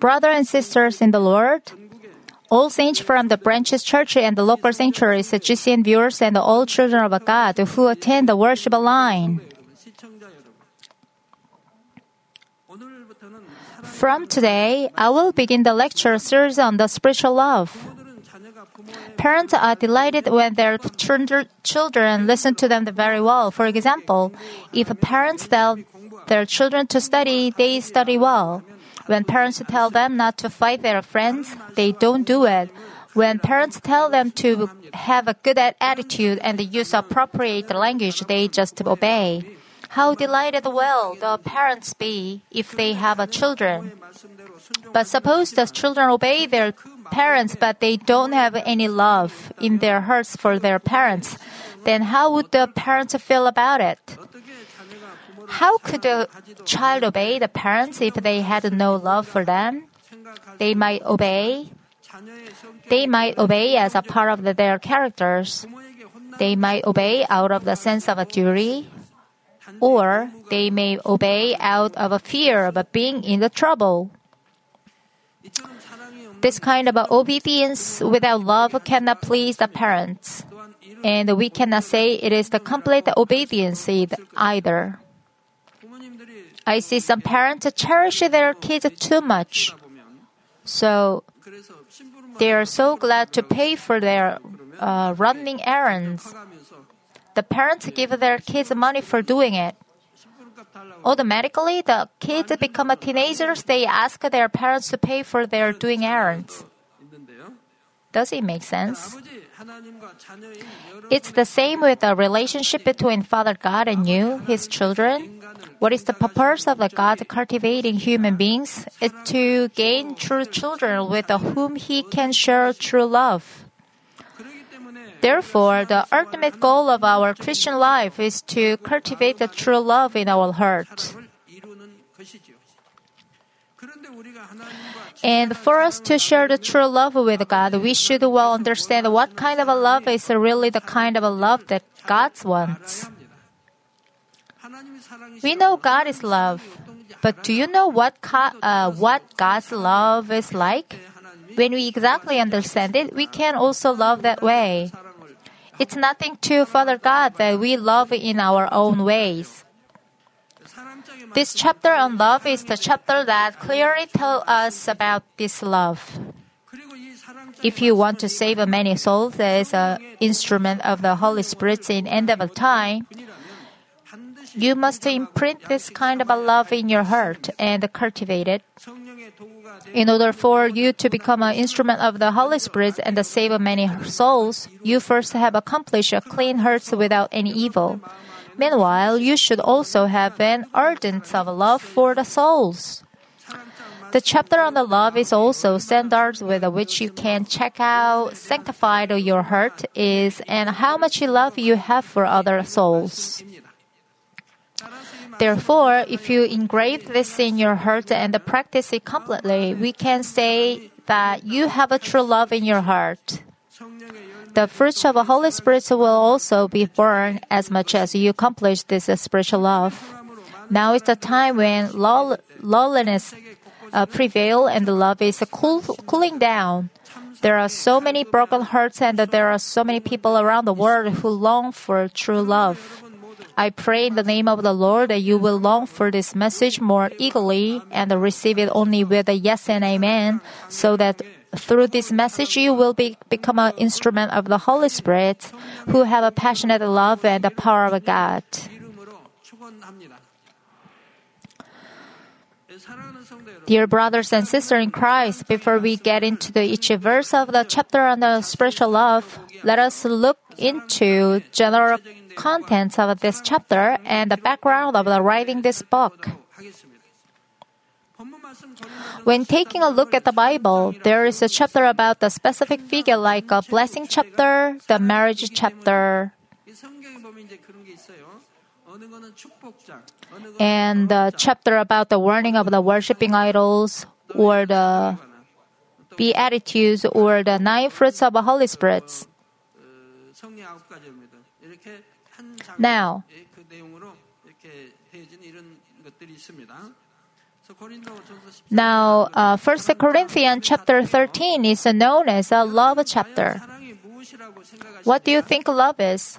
Brother and sisters in the Lord, all saints from the branches church and the local sanctuaries, GCN viewers, and all children of God who attend the worship line. From today, I will begin the lecture series on the spiritual love. Parents are delighted when their children listen to them very well. For example, if parents tell their children to study, they study well. When parents tell them not to fight their friends, they don't do it. When parents tell them to have a good attitude and use appropriate language, they just obey. How delighted will the parents be if they have a children? But suppose the children obey their parents but they don't have any love in their hearts for their parents, then how would the parents feel about it? How could a child obey the parents if they had no love for them? They might obey. They might obey as a part of their characters. They might obey out of the sense of a duty. Or they may obey out of a fear of being in the trouble. This kind of obedience without love cannot please the parents. And we cannot say it is the complete obedience either. I see some parents cherish their kids too much. So they are so glad to pay for their uh, running errands. The parents give their kids money for doing it. Automatically, the kids become teenagers. They ask their parents to pay for their doing errands. Does it make sense? It's the same with the relationship between Father God and you, His children. What is the purpose of the God cultivating human beings? It's to gain true children with whom He can share true love. Therefore, the ultimate goal of our Christian life is to cultivate the true love in our heart. And for us to share the true love with God, we should well understand what kind of a love is really the kind of a love that God wants. We know God is love, but do you know what, uh, what God's love is like? When we exactly understand it, we can also love that way. It's nothing to Father God that we love in our own ways. This chapter on love is the chapter that clearly tells us about this love. If you want to save many souls as an instrument of the Holy Spirit in end of time, you must imprint this kind of a love in your heart and cultivate it. In order for you to become an instrument of the Holy Spirit and save many souls, you first have accomplished a clean heart without any evil. Meanwhile, you should also have an ardent of love for the souls. The chapter on the love is also standards with which you can check out sanctified your heart is and how much love you have for other souls. Therefore, if you engrave this in your heart and practice it completely, we can say that you have a true love in your heart. The fruits of the Holy Spirit will also be borne as much as you accomplish this spiritual love. Now is the time when law, lawlessness uh, prevail and the love is cool, cooling down. There are so many broken hearts and there are so many people around the world who long for true love. I pray in the name of the Lord that you will long for this message more eagerly and receive it only with a yes and amen, so that through this message you will be, become an instrument of the Holy Spirit who have a passionate love and the power of God. Dear brothers and sisters in Christ, before we get into the each verse of the chapter on the spiritual love, let us look into general contents of this chapter and the background of the writing this book. When taking a look at the Bible, there is a chapter about the specific figure like a blessing chapter, the marriage chapter, and the chapter about the warning of the worshipping idols or the beatitudes or the nine fruits of the Holy Spirit. Now, Now, uh, 1 Corinthians chapter 13 is known as a love chapter. What do you think love is?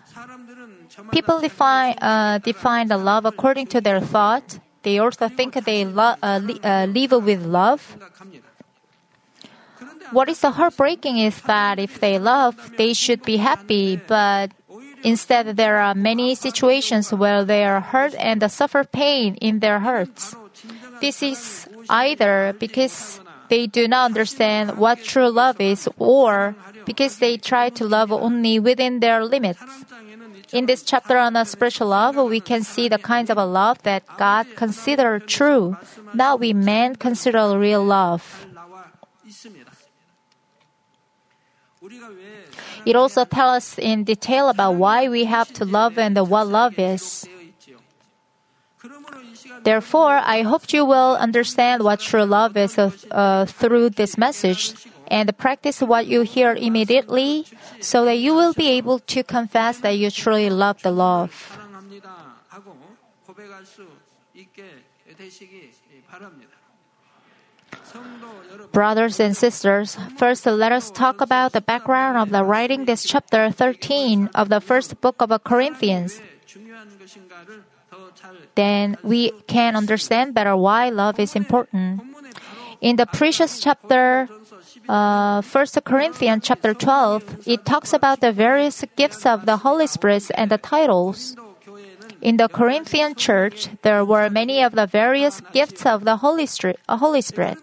People define uh, define the love according to their thought. They also think they lo- uh, li- uh, live with love. What is so heartbreaking is that if they love, they should be happy, but instead there are many situations where they are hurt and suffer pain in their hearts. This is either because they do not understand what true love is or because they try to love only within their limits. In this chapter on spiritual love, we can see the kinds of a love that God considered true, not we men consider real love. It also tells us in detail about why we have to love and what love is. Therefore, I hope you will understand what true love is uh, through this message and practice what you hear immediately so that you will be able to confess that you truly love the Lord. Brothers and sisters, first let us talk about the background of the writing this chapter 13 of the first book of Corinthians. Then we can understand better why love is important. In the previous chapter, uh, 1 Corinthians chapter 12, it talks about the various gifts of the Holy Spirit and the titles. In the Corinthian church, there were many of the various gifts of the Holy, Holy Spirit.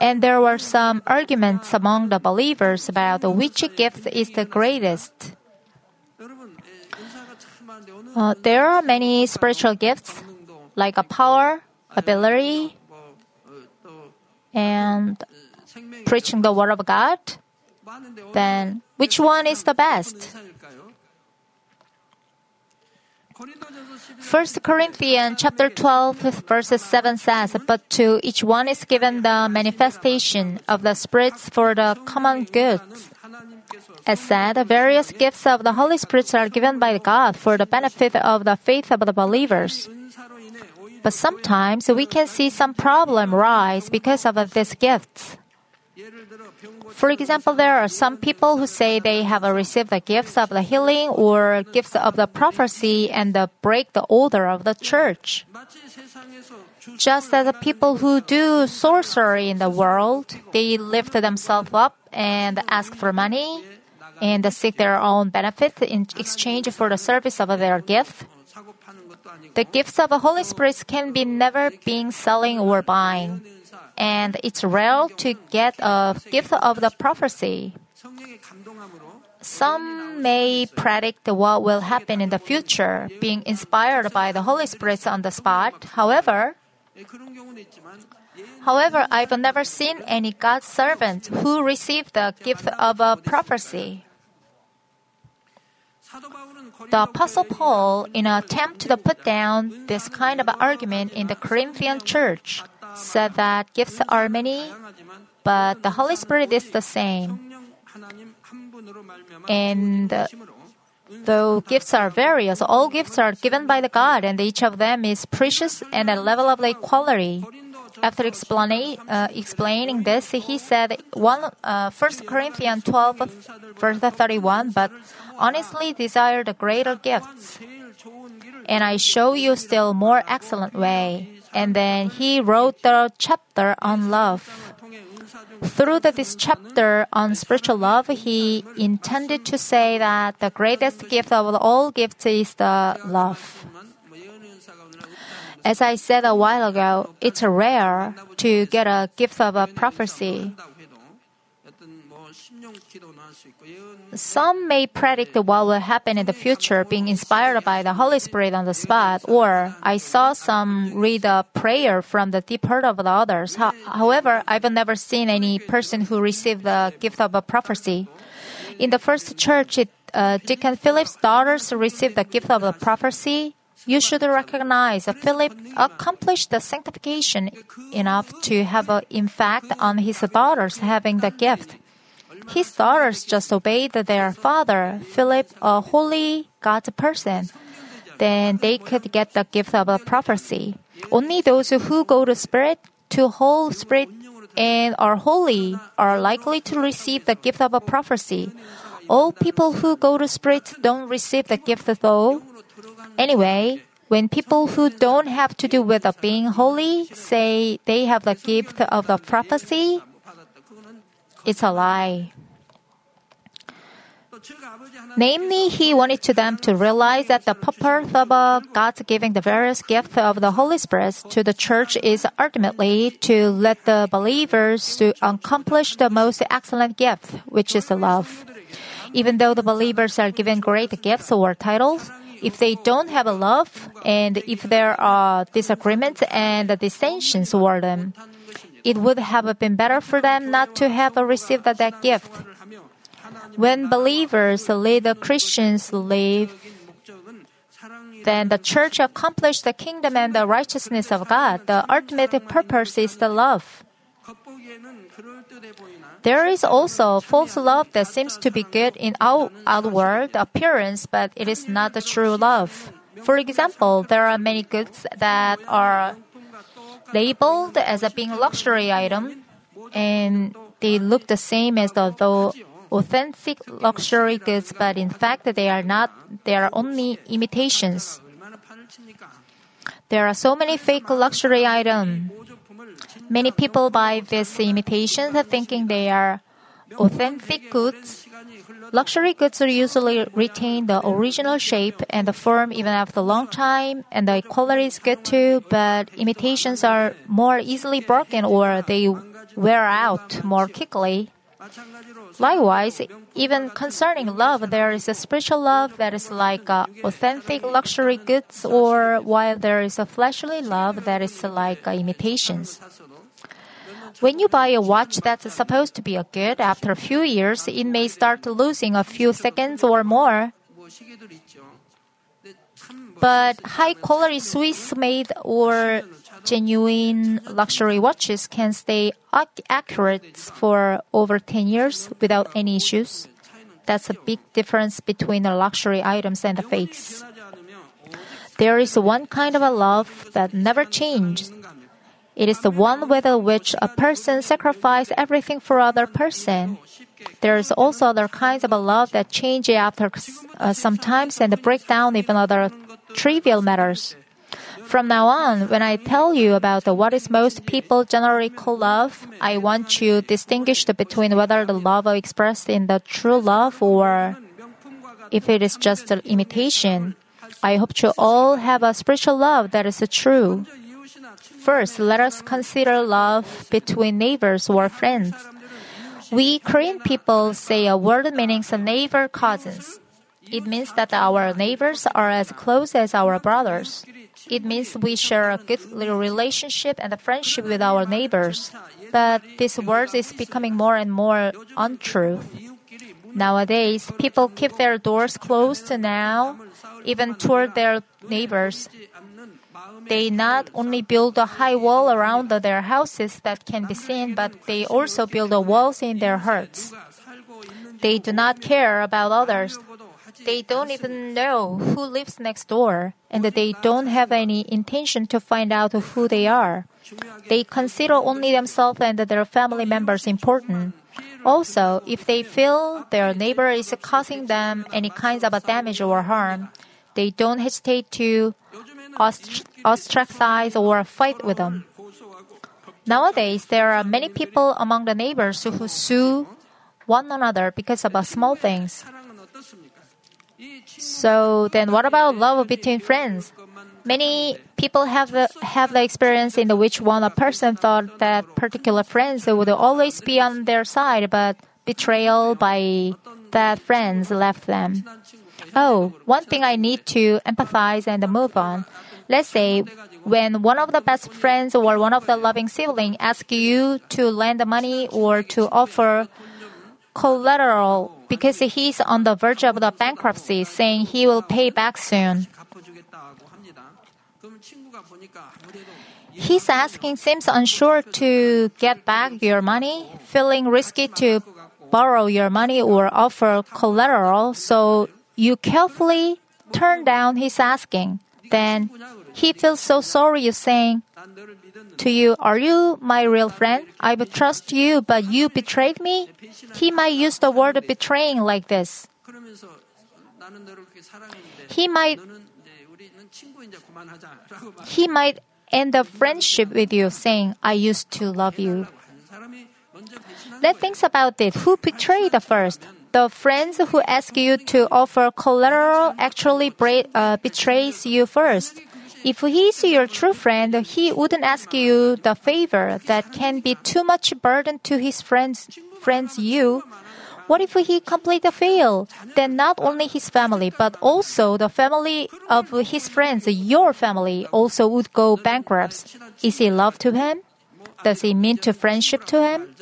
And there were some arguments among the believers about which gift is the greatest. Uh, there are many spiritual gifts, like a power, ability, and preaching the word of God. Then, which one is the best? First Corinthians chapter 12 verses 7 says, But to each one is given the manifestation of the spirits for the common good. As said, various gifts of the Holy Spirit are given by God for the benefit of the faith of the believers. But sometimes we can see some problem rise because of these gifts. For example, there are some people who say they have received the gifts of the healing or gifts of the prophecy and break the order of the church. Just as the people who do sorcery in the world, they lift themselves up and ask for money and seek their own benefit in exchange for the service of their gift. The gifts of the Holy Spirit can be never being selling or buying and it's rare to get a gift of the prophecy. Some may predict what will happen in the future, being inspired by the Holy Spirit on the spot. However, however, I've never seen any God's servant who received the gift of a prophecy. The Apostle Paul, in an attempt to put down this kind of argument in the Corinthian church, said that gifts are many, but the Holy Spirit is the same. And though gifts are various, all gifts are given by the God, and each of them is precious and a level of equality. After uh, explaining this, he said, one, uh, 1 Corinthians 12, verse 31, but honestly desire the greater gifts. And I show you still more excellent way and then he wrote the chapter on love. Through the, this chapter on spiritual love, he intended to say that the greatest gift of all gifts is the love. As I said a while ago, it's rare to get a gift of a prophecy. Some may predict what will happen in the future being inspired by the Holy Spirit on the spot, or I saw some read a prayer from the deep heart of the others. However, I've never seen any person who received the gift of a prophecy. In the first church, it, uh, Deacon Philip's daughters received the gift of a prophecy. You should recognize Philip accomplished the sanctification enough to have an impact on his daughters having the gift. His daughters just obeyed their father, Philip, a holy God's person. Then they could get the gift of a prophecy. Only those who go to Spirit, to whole Spirit, and are holy are likely to receive the gift of a prophecy. All people who go to Spirit don't receive the gift though. Anyway, when people who don't have to do with being holy say they have the gift of the prophecy, it's a lie. Namely, he wanted to them to realize that the purpose of uh, God's giving the various gifts of the Holy Spirit to the church is ultimately to let the believers to accomplish the most excellent gift, which is love. Even though the believers are given great gifts or titles, if they don't have a love and if there are disagreements and dissensions toward them, it would have been better for them not to have received that gift. When believers lead the Christians live, then the church accomplishes the kingdom and the righteousness of God. The ultimate purpose is the love. There is also false love that seems to be good in our outward appearance, but it is not the true love. For example, there are many goods that are labeled as being luxury item, and they look the same as the, the authentic luxury goods, but in fact they are not. They are only imitations. There are so many fake luxury items. Many people buy these imitations thinking they are authentic goods. Luxury goods usually retain the original shape and the form even after a long time, and the quality is good too, but imitations are more easily broken or they wear out more quickly. Likewise, even concerning love, there is a spiritual love that is like uh, authentic luxury goods, or while there is a fleshly love that is like uh, imitations. When you buy a watch that's supposed to be a good, after a few years, it may start losing a few seconds or more. But high quality Swiss made or genuine luxury watches can stay accurate for over 10 years without any issues. That's a big difference between the luxury items and the fakes. There is one kind of a love that never changes. It is the one with which a person sacrifices everything for other person. There is also other kinds of a love that change after uh, sometimes and break down even other trivial matters. From now on, when I tell you about what is most people generally call love, I want you distinguish between whether the love is expressed in the true love or if it is just an imitation. I hope you all have a spiritual love that is true. First, let us consider love between neighbors or friends. We Korean people say a word meaning neighbor cousins. It means that our neighbors are as close as our brothers. It means we share a good relationship and a friendship with our neighbors. But this word is becoming more and more untrue. Nowadays, people keep their doors closed now, even toward their neighbors. They not only build a high wall around their houses that can be seen, but they also build walls in their hearts. They do not care about others. They don't even know who lives next door, and they don't have any intention to find out who they are. They consider only themselves and their family members important. Also, if they feel their neighbor is causing them any kinds of damage or harm, they don't hesitate to ostracize or fight with them. Nowadays, there are many people among the neighbors who sue one another because of small things. So then what about love between friends? Many people have the, have the experience in which one a person thought that particular friends would always be on their side, but betrayal by that friends left them. Oh, one thing I need to empathize and move on. Let's say when one of the best friends or one of the loving siblings asks you to lend money or to offer collateral because he's on the verge of the bankruptcy, saying he will pay back soon. He's asking seems unsure to get back your money, feeling risky to borrow your money or offer collateral, so you carefully turn down his asking. then he feels so sorry you saying to you, Are you my real friend? I would trust you, but you betrayed me? He might use the word betraying like this. He might he might end the friendship with you saying, I used to love you. Let think about it. Who betrayed the first? The friends who ask you to offer collateral actually bra- uh, betrays you first. If he is your true friend, he wouldn't ask you the favor that can be too much burden to his friends friends you. What if he completely fail? Then not only his family, but also the family of his friends, your family, also would go bankrupt. Is it love to him? Does it mean to friendship to him?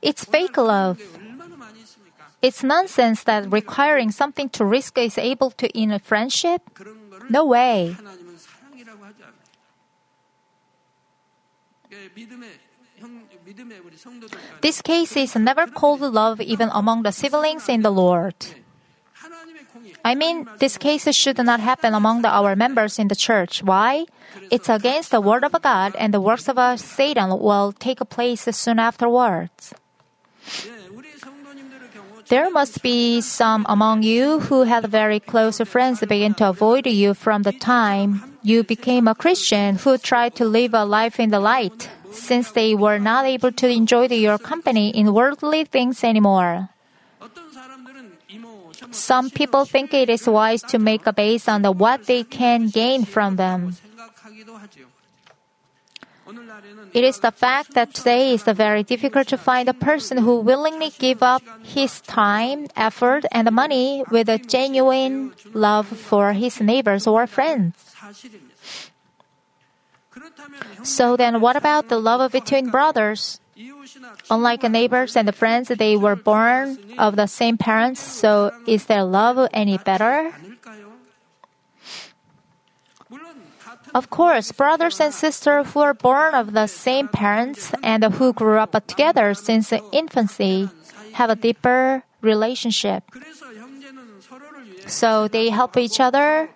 It's fake love. It's nonsense that requiring something to risk is able to in a friendship. No way. This case is never called love even among the siblings in the Lord. I mean, this case should not happen among the, our members in the church. Why? It's against the word of God, and the works of Satan will take place soon afterwards. There must be some among you who had very close friends that began to avoid you from the time you became a Christian who tried to live a life in the light, since they were not able to enjoy your company in worldly things anymore. Some people think it is wise to make a base on what they can gain from them. It is the fact that today is very difficult to find a person who willingly give up his time, effort, and money with a genuine love for his neighbors or friends. So then what about the love between brothers? Unlike neighbors and friends, they were born of the same parents, so is their love any better? Of course, brothers and sisters who are born of the same parents and who grew up together since infancy have a deeper relationship. So they help each other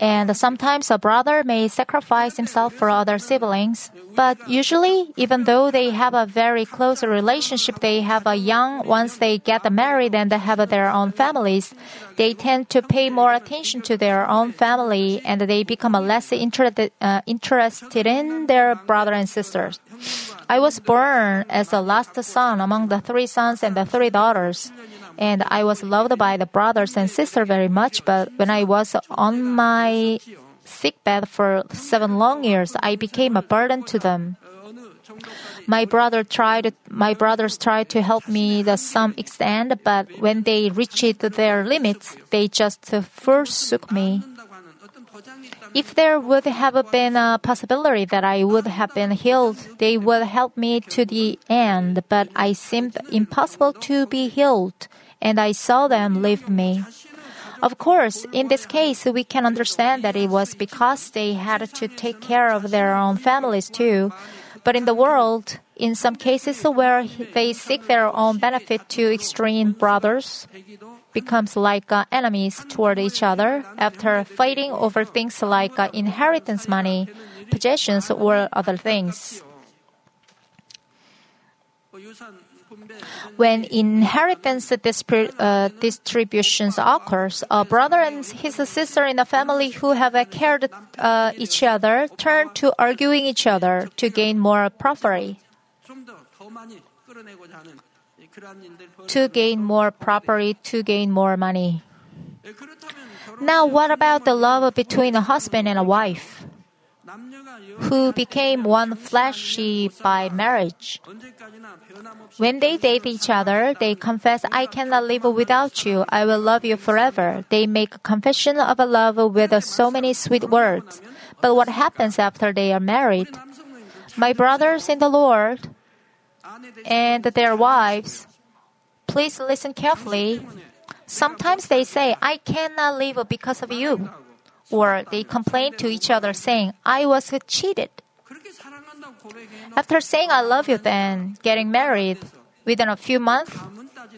and sometimes a brother may sacrifice himself for other siblings. But usually, even though they have a very close relationship, they have a young once they get married and they have their own families. They tend to pay more attention to their own family, and they become less interested uh, interested in their brother and sisters. I was born as the last son among the three sons and the three daughters and I was loved by the brothers and sister very much, but when I was on my sickbed for seven long years, I became a burden to them. My brother tried my brothers tried to help me to some extent, but when they reached their limits, they just forsook me. If there would have been a possibility that I would have been healed, they would help me to the end, but I seemed impossible to be healed and I saw them leave me. Of course, in this case, we can understand that it was because they had to take care of their own families too. But in the world, in some cases where they seek their own benefit to extreme brothers, becomes like uh, enemies toward each other after fighting over things like uh, inheritance money, possessions, or other things. When inheritance uh, distributions occurs, a brother and his sister in a family who have cared uh, each other turn to arguing each other to gain more property. To gain more property, to gain more money. Now, what about the love between a husband and a wife? who became one flesh by marriage. When they date each other, they confess, I cannot live without you. I will love you forever. They make a confession of a love with so many sweet words. But what happens after they are married? My brothers in the Lord and their wives, please listen carefully. Sometimes they say, I cannot live because of you or they complain to each other saying, I was cheated. After saying I love you, then getting married, within a few months,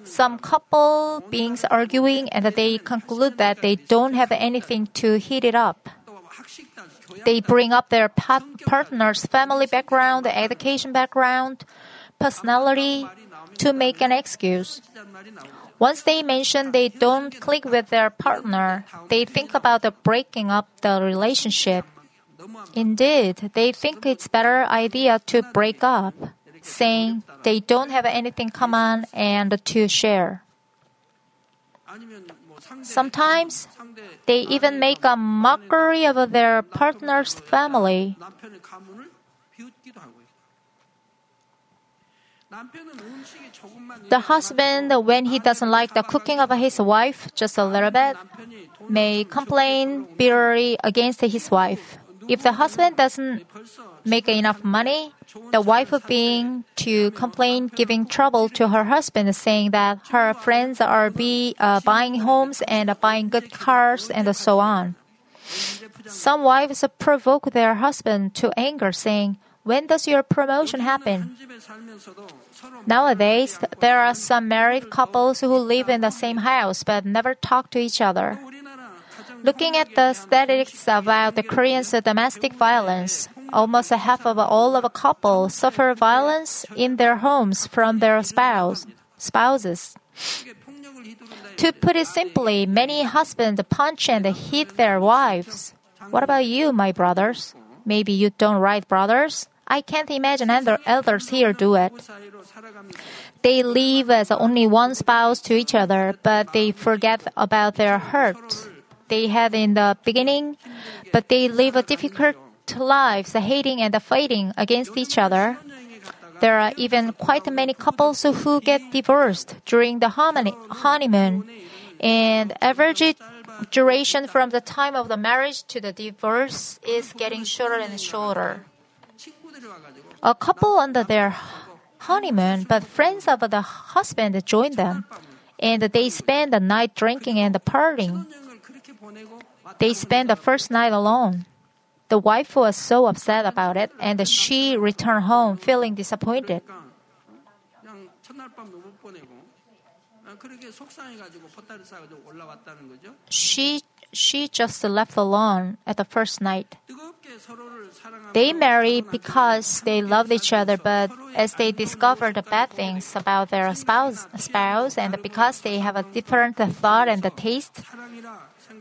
some couple beings arguing and they conclude that they don't have anything to heat it up. They bring up their partner's family background, education background, personality to make an excuse. Once they mention they don't click with their partner, they think about the breaking up the relationship. Indeed, they think it's better idea to break up, saying they don't have anything common and to share. Sometimes they even make a mockery of their partner's family. The husband, when he doesn't like the cooking of his wife just a little bit, may complain bitterly against his wife. If the husband doesn't make enough money, the wife would being to complain, giving trouble to her husband, saying that her friends are be, uh, buying homes and uh, buying good cars and so on. Some wives provoke their husband to anger, saying, when does your promotion happen? Nowadays, there are some married couples who live in the same house but never talk to each other. Looking at the statistics about the Koreans' domestic violence, almost half of all of a couple suffer violence in their homes from their spouse, spouses. To put it simply, many husbands punch and hit their wives. What about you, my brothers? Maybe you don't right brothers? I can't imagine other elders here do it. They live as only one spouse to each other, but they forget about their hurt they had in the beginning, but they live a difficult lives hating and fighting against each other. There are even quite many couples who get divorced during the honeymoon, and average duration from the time of the marriage to the divorce is getting shorter and shorter. A couple on their honeymoon, but friends of the husband joined them, and they spent the night drinking and partying. They spent the first night alone. The wife was so upset about it, and she returned home feeling disappointed. She she just left alone at the first night. They married because they loved each other, but as they discovered bad things about their spouse, spouse and because they have a different thought and taste,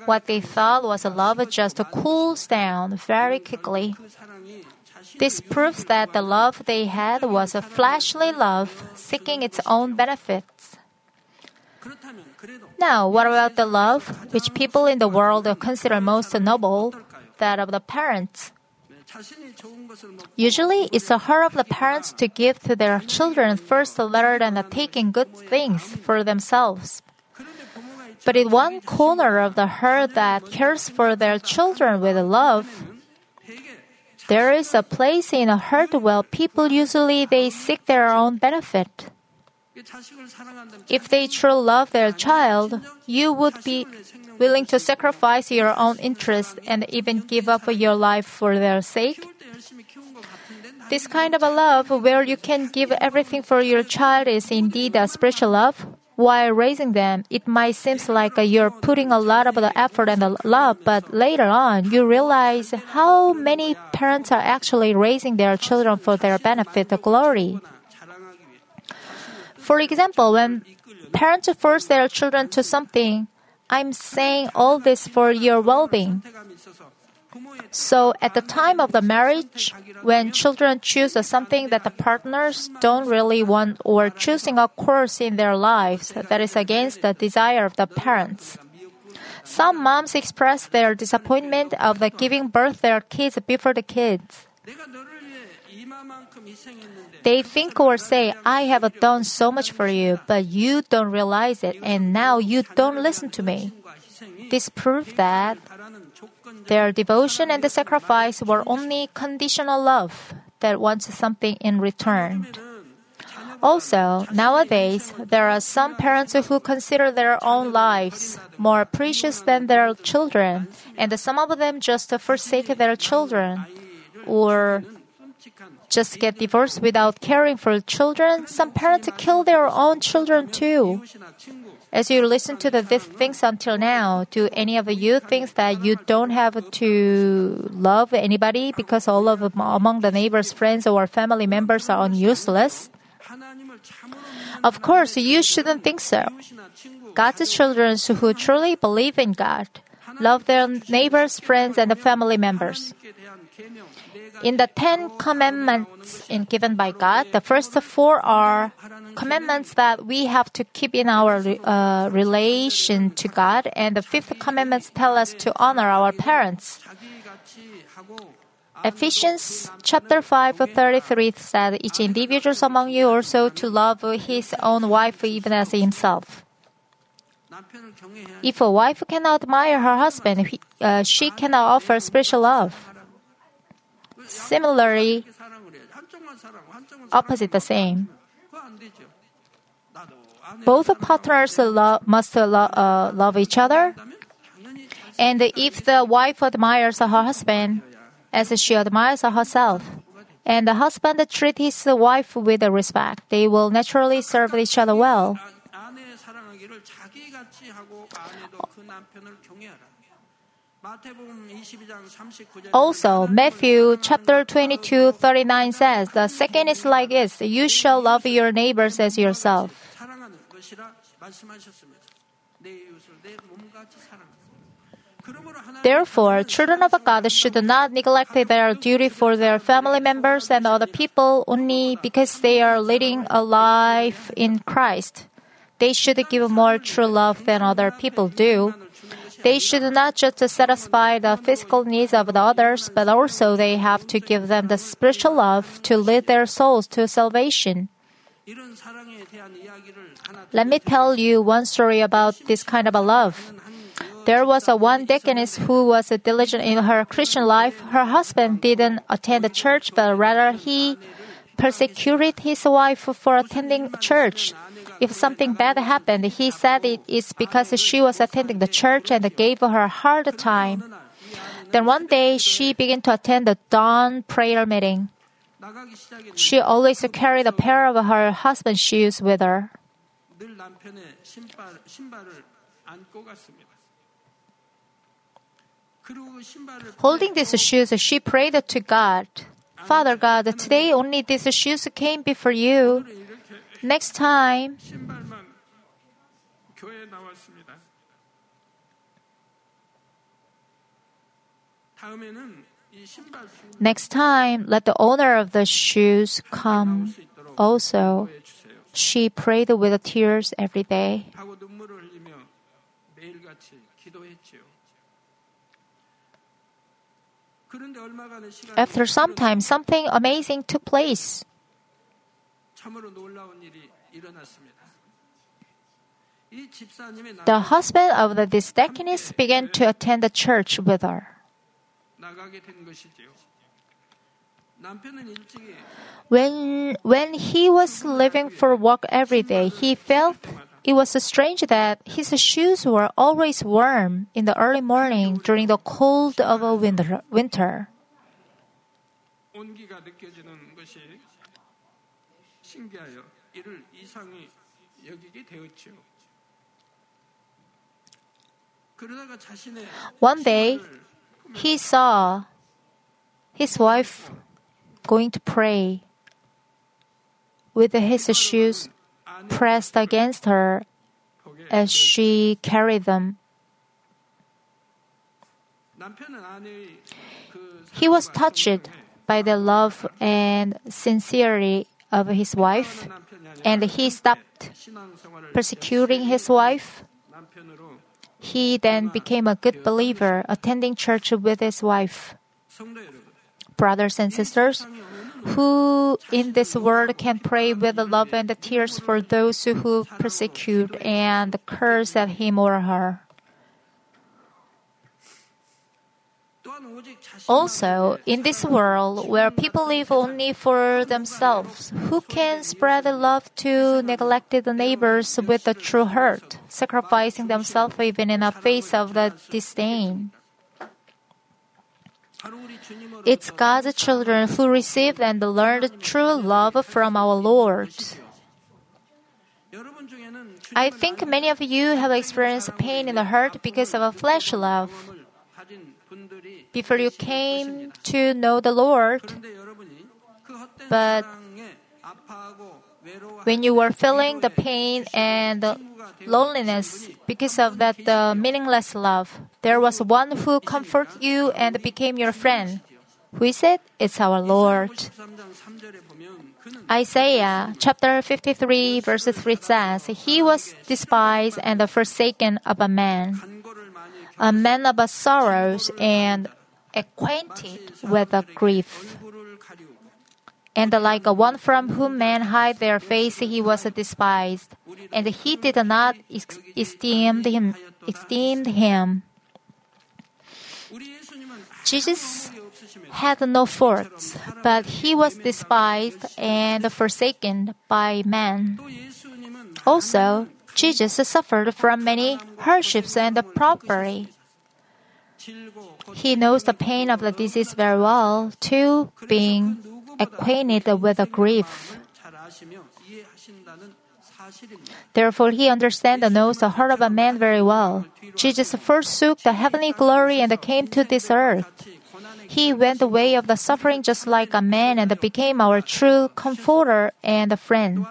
what they thought was a love just cools down very quickly. This proves that the love they had was a fleshly love seeking its own benefits. Now, what about the love which people in the world consider most noble, that of the parents? Usually, it's the heart of the parents to give to their children first rather than taking good things for themselves. But in one corner of the heart that cares for their children with love, there is a place in a heart where people usually they seek their own benefit. If they truly love their child, you would be willing to sacrifice your own interest and even give up your life for their sake. This kind of a love where you can give everything for your child is indeed a spiritual love. While raising them, it might seem like you're putting a lot of the effort and the love, but later on, you realize how many parents are actually raising their children for their benefit or glory. For example, when parents force their children to something, I'm saying all this for your well being. So, at the time of the marriage, when children choose something that the partners don't really want or choosing a course in their lives that is against the desire of the parents, some moms express their disappointment of the giving birth their kids before the kids. They think or say, I have done so much for you, but you don't realize it, and now you don't listen to me. This proves that their devotion and the sacrifice were only conditional love that wants something in return. Also, nowadays, there are some parents who consider their own lives more precious than their children, and some of them just forsake their children or just get divorced without caring for children. Some parents kill their own children too. As you listen to the, these things until now, do any of you think that you don't have to love anybody because all of among the neighbors, friends, or family members are useless? Of course, you shouldn't think so. God's children who truly believe in God love their neighbors, friends, and family members. In the Ten Commandments given by God, the first four are commandments that we have to keep in our uh, relation to God, and the fifth commandment tells us to honor our parents. Ephesians chapter 5 33 said each individual among you also to love his own wife even as himself. If a wife cannot admire her husband, he, uh, she cannot offer special love similarly opposite the same. Both partners lo- must lo- uh, love each other. And if the wife admires her husband as she admires herself, and the husband treats his wife with respect, they will naturally serve each other well. Also, Matthew chapter 22, 39 says, The second is like this you shall love your neighbors as yourself. Therefore, children of God should not neglect their duty for their family members and other people only because they are leading a life in Christ. They should give more true love than other people do. They should not just satisfy the physical needs of the others, but also they have to give them the spiritual love to lead their souls to salvation. Let me tell you one story about this kind of a love. There was a one deaconess who was diligent in her Christian life. Her husband didn't attend the church, but rather he persecuted his wife for attending church. If something bad happened, he said it is because she was attending the church and gave her a hard time. Then one day she began to attend the dawn prayer meeting. She always carried a pair of her husband's shoes with her. Holding these shoes, she prayed to God. Father God, today only these shoes came before you. Next time, Next time, let the owner of the shoes come also. She prayed with tears every day. After some time, something amazing took place. The husband of the, this deaconess began to attend the church with her. When, when he was leaving for work every day, he felt it was strange that his shoes were always warm in the early morning during the cold of a winter. winter. 신기하여 이를 이상히 여기게 되었지요. 그러다가 자신의 One day, he saw his wife going to pray with his shoes 아내 pressed against her 보게 as she carried them. 남편은 아내의 그 He was 사랑과 touched by the love and sincerity of his wife, and he stopped persecuting his wife. He then became a good believer, attending church with his wife. Brothers and sisters, who in this world can pray with love and tears for those who persecute and curse at him or her? Also, in this world where people live only for themselves, who can spread the love to neglected neighbors with a true heart, sacrificing themselves even in the face of the disdain? It's God's children who received and learned true love from our Lord. I think many of you have experienced pain in the heart because of a flesh love. Before you came to know the Lord, but when you were feeling the pain and the loneliness because of that uh, meaningless love, there was one who comforted you and became your friend. Who is it? It's our Lord. Isaiah chapter 53 verse 3 says, He was despised and forsaken of a man, a man of sorrows and acquainted with grief. And like one from whom men hide their face, he was despised, and he did not esteem him. Esteemed him. Jesus had no faults, but he was despised and forsaken by men. Also, Jesus suffered from many hardships and poverty. He knows the pain of the disease very well, too, being acquainted with the grief. Therefore, he understands and knows the heart of a man very well. Jesus forsook the heavenly glory and came to this earth. He went the way of the suffering just like a man and became our true comforter and friend.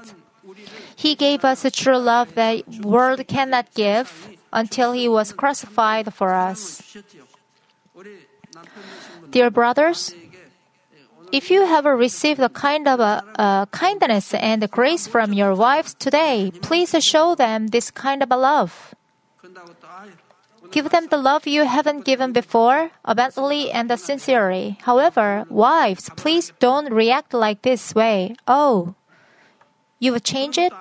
He gave us a true love that world cannot give until he was crucified for us. Dear brothers, if you have received a kind of a, uh, kindness and grace from your wives today, please show them this kind of a love. Give them the love you haven't given before, abundantly and sincerely. However, wives, please don't react like this way. Oh, you've change it?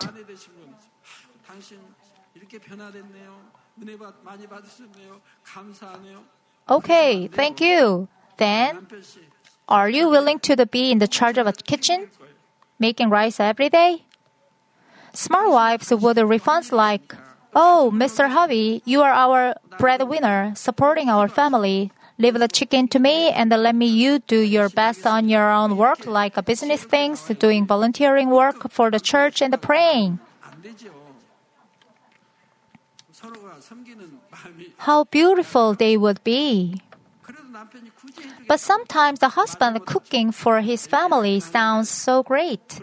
Okay, thank you. Then, are you willing to be in the charge of a kitchen? Making rice every day? Smart wives would respond like, Oh, Mr. Harvey, you are our breadwinner, supporting our family. Leave the chicken to me and let me you do your best on your own work like business things, doing volunteering work for the church and praying. How beautiful they would be. But sometimes the husband cooking for his family sounds so great.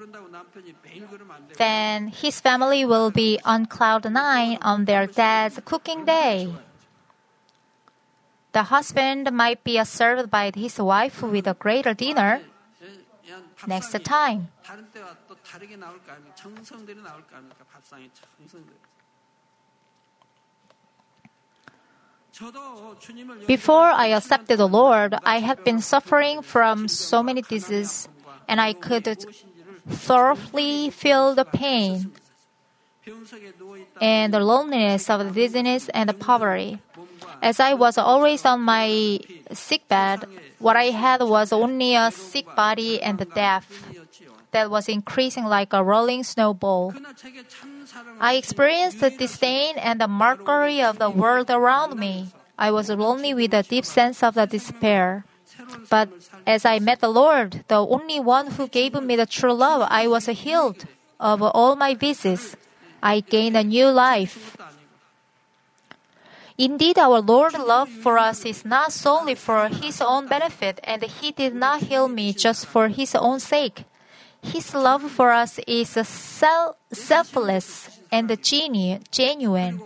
Then his family will be on cloud nine on their dad's cooking day. The husband might be served by his wife with a greater dinner next time. Before I accepted the Lord, I had been suffering from so many diseases, and I could thoroughly feel the pain and the loneliness of the dizziness and the poverty. As I was always on my sick bed, what I had was only a sick body and death that was increasing like a rolling snowball. I experienced the disdain and the mockery of the world around me. I was lonely with a deep sense of the despair. But as I met the Lord, the only one who gave me the true love, I was healed of all my diseases. I gained a new life. Indeed, our Lord's love for us is not solely for His own benefit, and He did not heal me just for His own sake. His love for us is selfless and genu- genuine,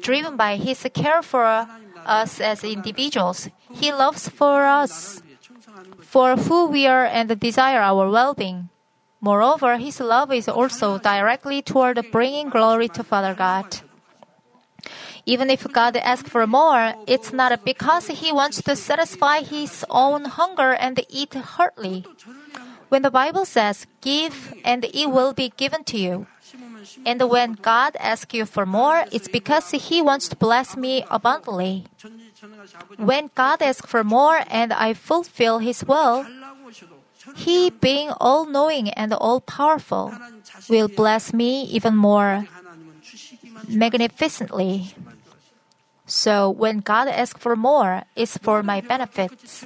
driven by His care for us as individuals. He loves for us, for who we are, and desire our well-being. Moreover, His love is also directly toward bringing glory to Father God. Even if God asks for more, it's not because He wants to satisfy His own hunger and eat heartily. When the Bible says, Give and it will be given to you. And when God asks you for more, it's because He wants to bless me abundantly. When God asks for more and I fulfill His will, He, being all knowing and all powerful, will bless me even more magnificently. So when God asks for more, it's for my benefits.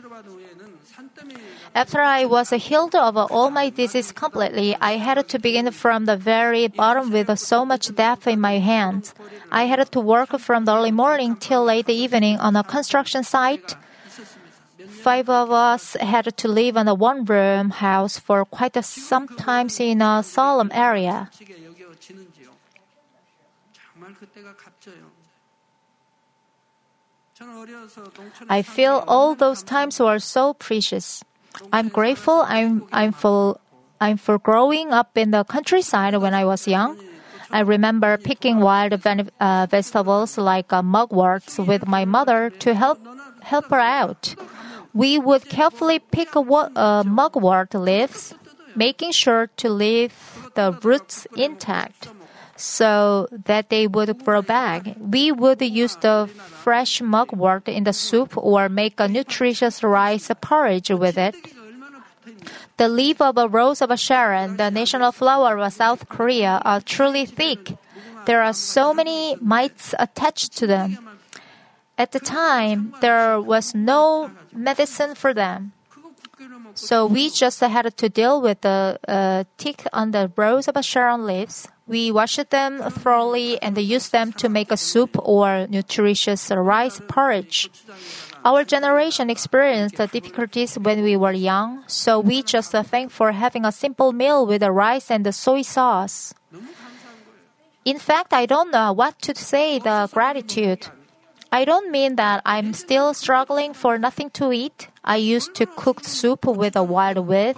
After I was healed of all my disease completely, I had to begin from the very bottom with so much depth in my hands. I had to work from the early morning till late evening on a construction site. Five of us had to live in a one room house for quite some time in a solemn area. I feel all those times were so precious. I'm grateful I'm, I'm for, I'm for growing up in the countryside when I was young. I remember picking wild uh, vegetables like uh, mugworts with my mother to help, help her out. We would carefully pick uh, mugwort leaves, making sure to leave the roots intact so that they would grow back. We would use the fresh mugwort in the soup or make a nutritious rice porridge with it. The leaf of a rose of Sharon, the national flower of South Korea, are truly thick. There are so many mites attached to them. At the time, there was no medicine for them. So we just had to deal with the uh, tick on the rose of Sharon leaves. We washed them thoroughly and used them to make a soup or nutritious rice porridge. Our generation experienced the difficulties when we were young, so we just thank for having a simple meal with the rice and the soy sauce. In fact, I don't know what to say the gratitude. I don't mean that I'm still struggling for nothing to eat. I used to cook soup with a wild wheat.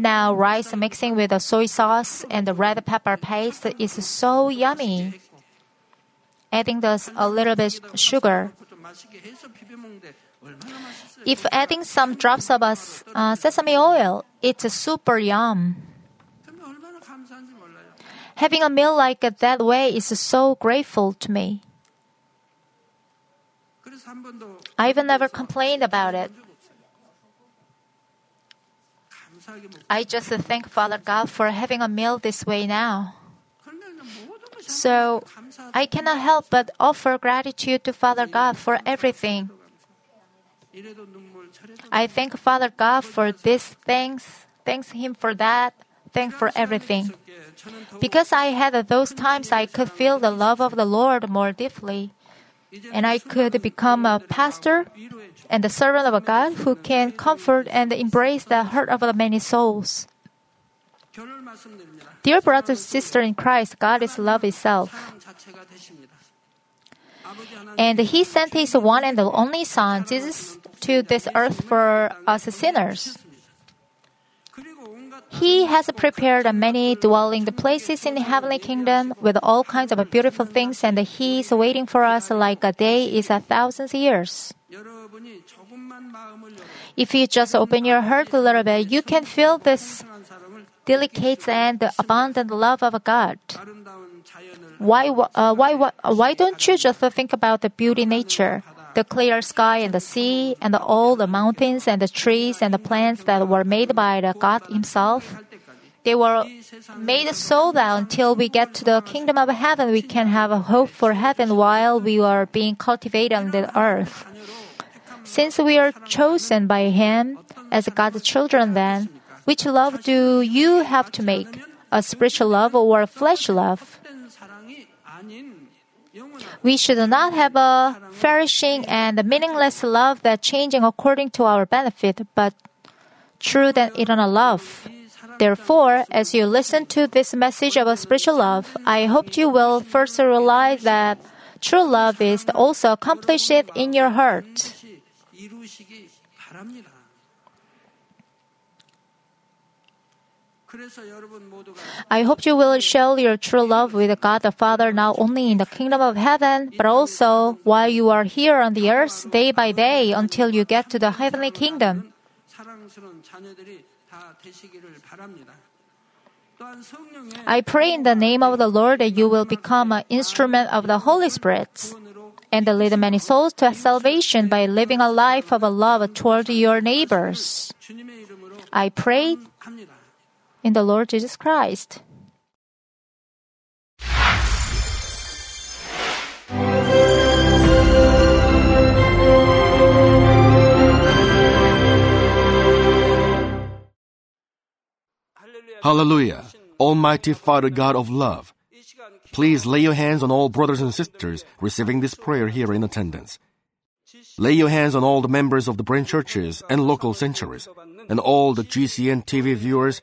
Now, rice mixing with the soy sauce and the red pepper paste is so yummy. Adding just a little bit sugar. If adding some drops of uh, sesame oil, it's super yum. Having a meal like that way is so grateful to me. I've never complained about it. I just thank Father God for having a meal this way now. So I cannot help but offer gratitude to Father God for everything. I thank Father God for these thanks thanks Him for that, thank for everything. Because I had those times I could feel the love of the Lord more deeply and I could become a pastor and the servant of a God who can comfort and embrace the hurt of the many souls. Dear brothers and sisters in Christ, God is love itself. And He sent His one and only Son, Jesus, to this earth for us sinners. He has prepared many dwelling places in the heavenly kingdom with all kinds of beautiful things, and He is waiting for us like a day is a thousand years. If you just open your heart a little bit, you can feel this delicate and abundant love of God. Why, uh, why, why, why don't you just think about the beauty nature? the clear sky and the sea, and all the mountains and the trees and the plants that were made by the God Himself. They were made so that until we get to the kingdom of heaven, we can have a hope for heaven while we are being cultivated on the earth. Since we are chosen by Him as God's children, then, which love do you have to make? A spiritual love or a flesh love? We should not have a flourishing and meaningless love that changing according to our benefit, but true and eternal love. Therefore, as you listen to this message of a spiritual love, I hope you will first realize that true love is also accomplished in your heart. I hope you will show your true love with God the Father not only in the kingdom of heaven, but also while you are here on the earth day by day until you get to the heavenly kingdom. I pray in the name of the Lord that you will become an instrument of the Holy Spirit and lead many souls to salvation by living a life of love toward your neighbors. I pray in the Lord Jesus Christ. Hallelujah! Almighty Father God of love, please lay your hands on all brothers and sisters receiving this prayer here in attendance. Lay your hands on all the members of the branch churches and local centuries, and all the GCN TV viewers